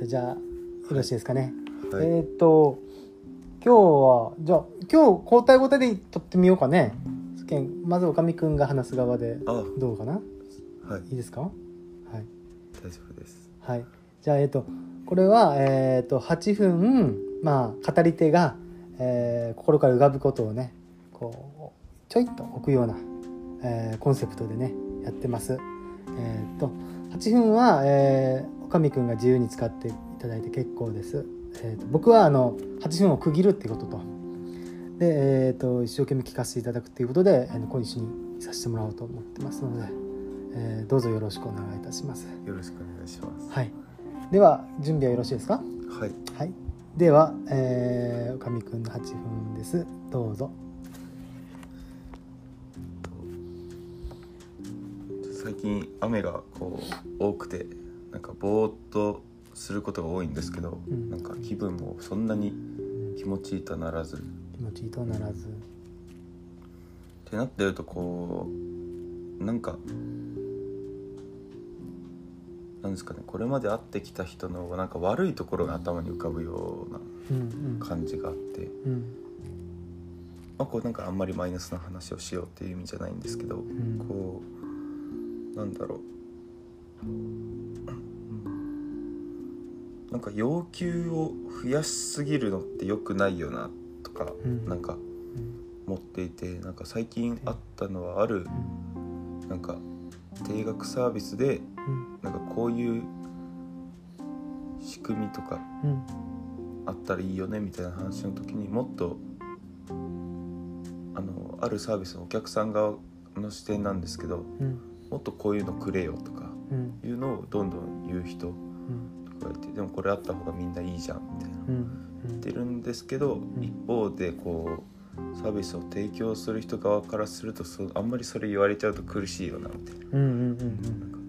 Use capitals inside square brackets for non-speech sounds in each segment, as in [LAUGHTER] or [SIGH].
とじゃあよろしいですかね、はい。えーっと今日はじゃあ今日交代交代で撮ってみようかね。まずおかみくんが話す側であどうかな？はい。いいですか？はい。大丈夫です。はい。じゃあえーっとこれはえーっと8分まあ語り手が、えー心から浮かぶことをねこうちょいと置くような、えーコンセプトでねやってます。えーっと8分は、えー、おかみくんが自由に使っていただいて結構です、えーっと僕はあの8分を区切るっていうことと。で、えーっと一生懸命聞かせていただくっていうことで、えー今週にさせてもらおうと思ってますので、えーどうぞよろしくお願いいたします。よろしくお願いします。はい。では準備はよろしいですか？はい。はい。では、えー、おかみくんの8分です。どうぞ。最近雨がこう多くてなんかぼーっとすることが多いんですけど、うん。なんか気分もそんなに気持ちいいとならず。っ気持ちいいとならず。てなってるとこうなんかなんですかねこれまで会ってきた人のなんか悪いところが頭に浮かぶようなうんうん。感じがあって、うん。まあ、こうなんかあんまりマイナスな話をしようっていう意味じゃないんですけど、ん。こうなんだろうなんか要求を増やしすぎるのって良くないよなとか、うん。なんか思っていてなんか最近あったのはあるなんか定額サービスでうん。なんかこういう仕組みとかうん。あったらいいよねみたいな話の時にもっとあのあるサービスのお客さん側の視点なんですけどうん。もっとこういうのくれよとかうん。いうのをどんどん言う人てでもこれあった方がみんないいじゃんみたいな。うん言ってるんですけど一方でこうサービスを提供する人側からするとそうあんまりそれ言われちゃうと苦しいよなみたいな。うんうんうん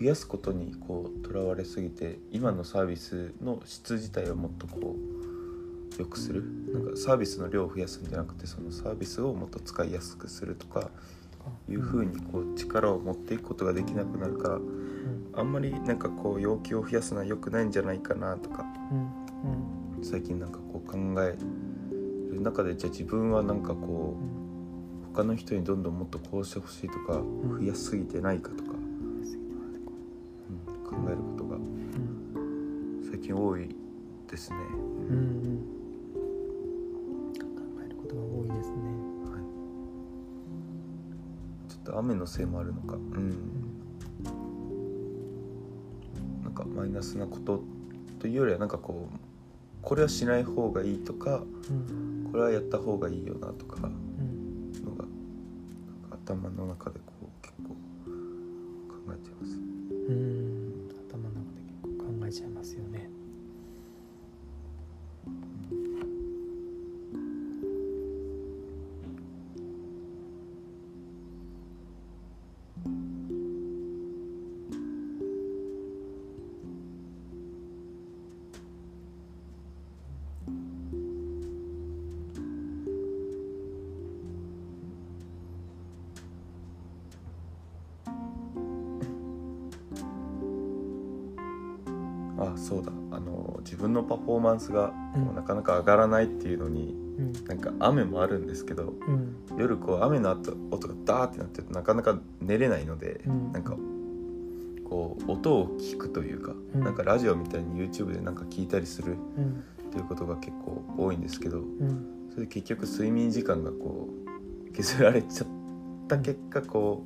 増やすことにこうとらわれすぎて今のサービスの質自体をもっとこう良くする。なんかサービスの量を増やすんじゃなくてそのサービスをもっと使いやすくするとかいうふうにこう力を持っていくことができなくなるからうんあんまりなんかこう要求を増やすのは良くないんじゃないかなとかうん最近なんかこう考える中でじゃあ自分はなんかこう他の人にどんどんもっとこうしてほしいとか増やしすぎてないかとか、うん考えることがうん。最近多いですね。うんうん。雨のせいもあるのか、うん、イナスなことというよりはなんかこうこれはしない方がいいとかうんこれはやった方がいいよなとかうん頭の中でこう結構考えてます。そうだ。あの自分のパフォーマンスがこううんなかなか上がらないっていうのに、うん。なんか雨もあるんですけどうん。夜こう雨の後音がダーってなってるとなかなか寝れないので、うん。なんかこう音を聞くというか、うん。なんかラジオみたいに YouTube でなんか聞いたりするうん。っていうことが結構多いんですけどうん。それで結局睡眠時間がこう削られちゃった結果こ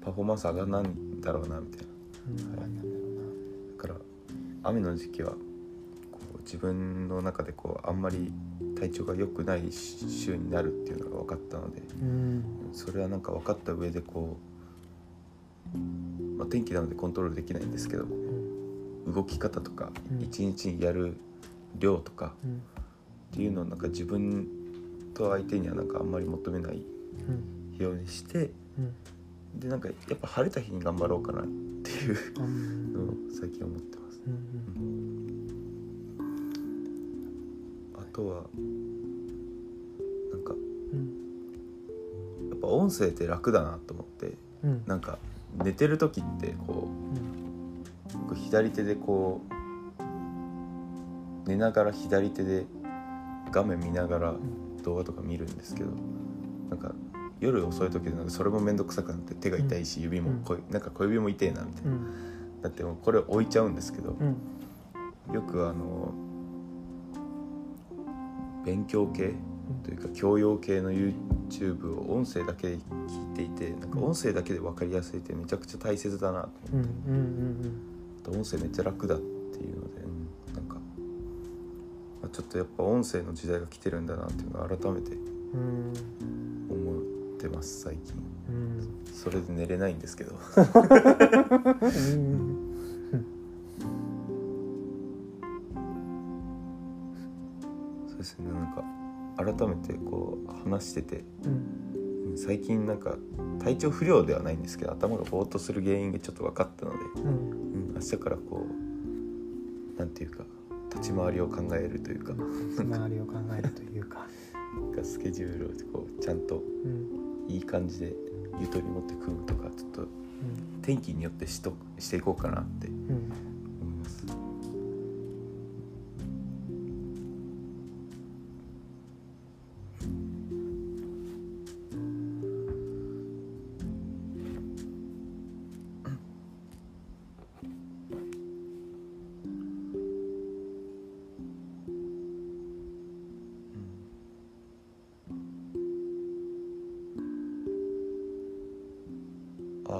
うパフォーマンス上がらないんだろうなみたいな。うん。なんだろだから雨の時期はこう自分の中でこうあんまり体調が良くない週になるっていうのが分かったのでうん。それはなんか分かった上でこう、まあ、天気なのでコントロールできないんですけどうん。動き方とかうん。一日にやる量とかうん。っていうのをなんか自分と相手にはなんかあんまり求めないうん。ようにしてうん。でなんかやっぱ晴れた日に頑張ろうかなっていううん。のを最近思ってあとはなんかうんやっぱ音声って楽だなと思ってうん。なんか寝てる時ってこう左手でこう寝ながら左手で画面見ながら動画とか見るんですけどなんか夜遅い時でなんかそれも面倒くさくなって手が痛いし指もこいなんか小指も痛いなみたいな。うんだってもうこれ置いちゃうんですけどうん。よくあの勉強系というか教養系の YouTube を音声だけで聞いていてなんか音声だけで分かりやすいってめちゃくちゃ大切だなとうんうんうんあと音声めっちゃ楽だっていうので、うんなんか、まあ、ちょっとやっぱ音声の時代が来てるんだなっていうのを改めてうん。思ってます最近。うん。それで寝れないんですけど。うん。そうですねなんか改めてこう話してて。うん。うん最近なんか体調不良ではないんですけど頭がぼーっとする原因がちょっと分かったので、うん。うん、明日からこうなんていうか立ち回りを考えるというか。周りを考えるというかスケジュールをこうちゃんとうんいい感じでゆとり持って組むとかちょっと天気によってしとしていこうかなって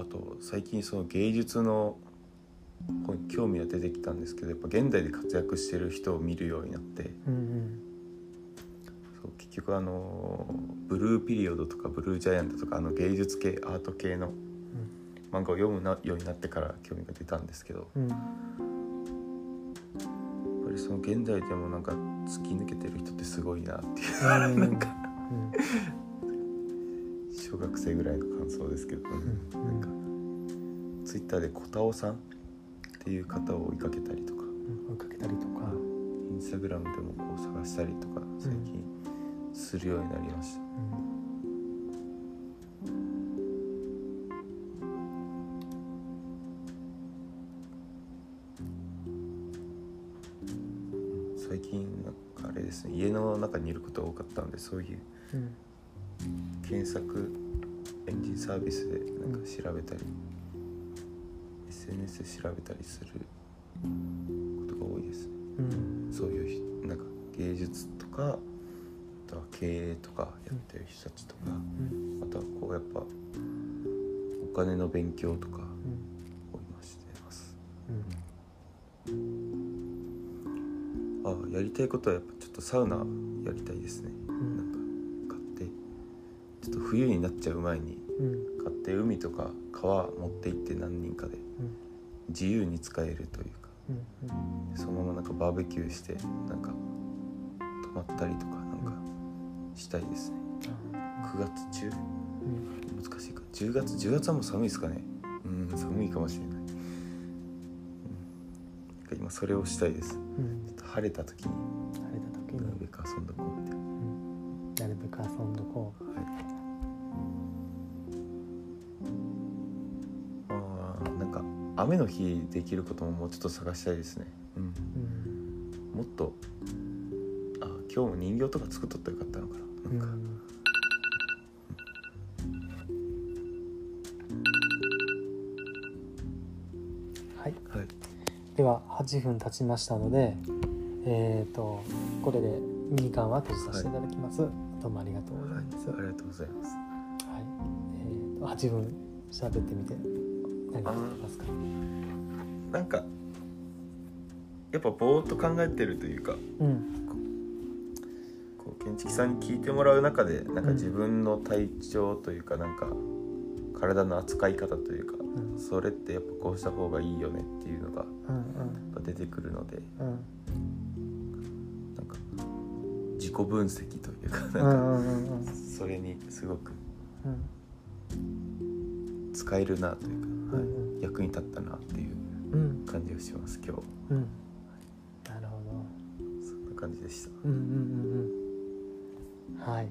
ああと最近その芸術の興味が出てきたんですけどやっぱ現代で活躍してる人を見るようになってうんそう結局あのブルーピリオドとかブルージャイアントとかあの芸術系アート系の漫画を読むなようになってから興味が出たんですけどやっうんぱりその現代でもなんか突き抜けてる人ってすごいなっていう。うん。[LAUGHS] なんかうん小学生ぐらいの感想ですけど、なんかツイッターで小田尾さんっていう方を追いかけたりとか。うん。追いかけたりとか。インスタグラムでもこう探したりとか最近するようになりました、最近なんかあれですね。家の中にいることが多かったんでそういううん。検索エンジンサービスでなんか調べたり、SNS で調べたりすることが多いですね。うんそういう人なんか芸術とかあとは経営とかやってる人たちとか、うんあとはこうやっぱお金の勉強とかうん。を今してます。うん。あやりたいことはやっぱちょっとサウナやりたいですね冬になっちゃう前にうん。買って海とか川持って行って何人かで自由に使えるというかそのままなんかバーベキューしてなんか泊まったりとかなんかしたいですね。9月中？うん。難しいか。10月？10月はもう寒いですかね。うん寒いかもしれない、今それをしたいです。うん。ちょっと晴れた時に晴れた時に。なるべく遊んどこうみたいなうん。なるべく遊んどこはい雨の日できることももうちょっと探したいですね。うん。ううん。もっとあ今日も人形とか作っとったらよかったのかな。なんか、はい。はい。では8分経ちましたのでえっ、とこれでミニカンは閉じさせていただきます、どうもありがとうございます、ありがとうございます。はい、えー、と8分喋ってみてなんかやっぱぼーっと考えてるというかうん。こう建築さんに聞いてもらう中でなんか自分の体調というかなんか体の扱い方というかうん。それってやっぱこうした方がいいよねっていうのがうん出てくるのでうん。なんか自己分析というかうなんんうんうんかそれにすごくうん。使えるなというか。うん役に立ったなっていううん。感じがします今日。うん。なるほそんな感じでした。どうんうんうんうん。はい。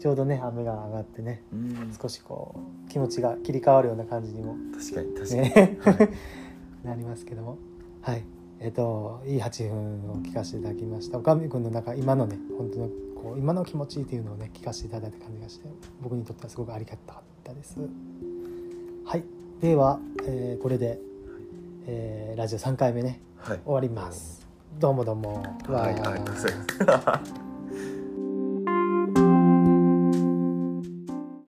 ちょうどね雨が上がってねうん。少しこう気持ちが切り替わるような感じにも。確かに確かに、ね。はい。なりますけども。はい。えっといい8分を聞かせていただきました。岡見君のなんか今のね本当のこう今の気持ちっていうのをね聞かせていただいた感じがして僕にとってはすごくありがたかったです。はいでは、えーこれで、えーラジオ3回目ねはい。終わります。どうもどうも。はいありがとうございます [LAUGHS]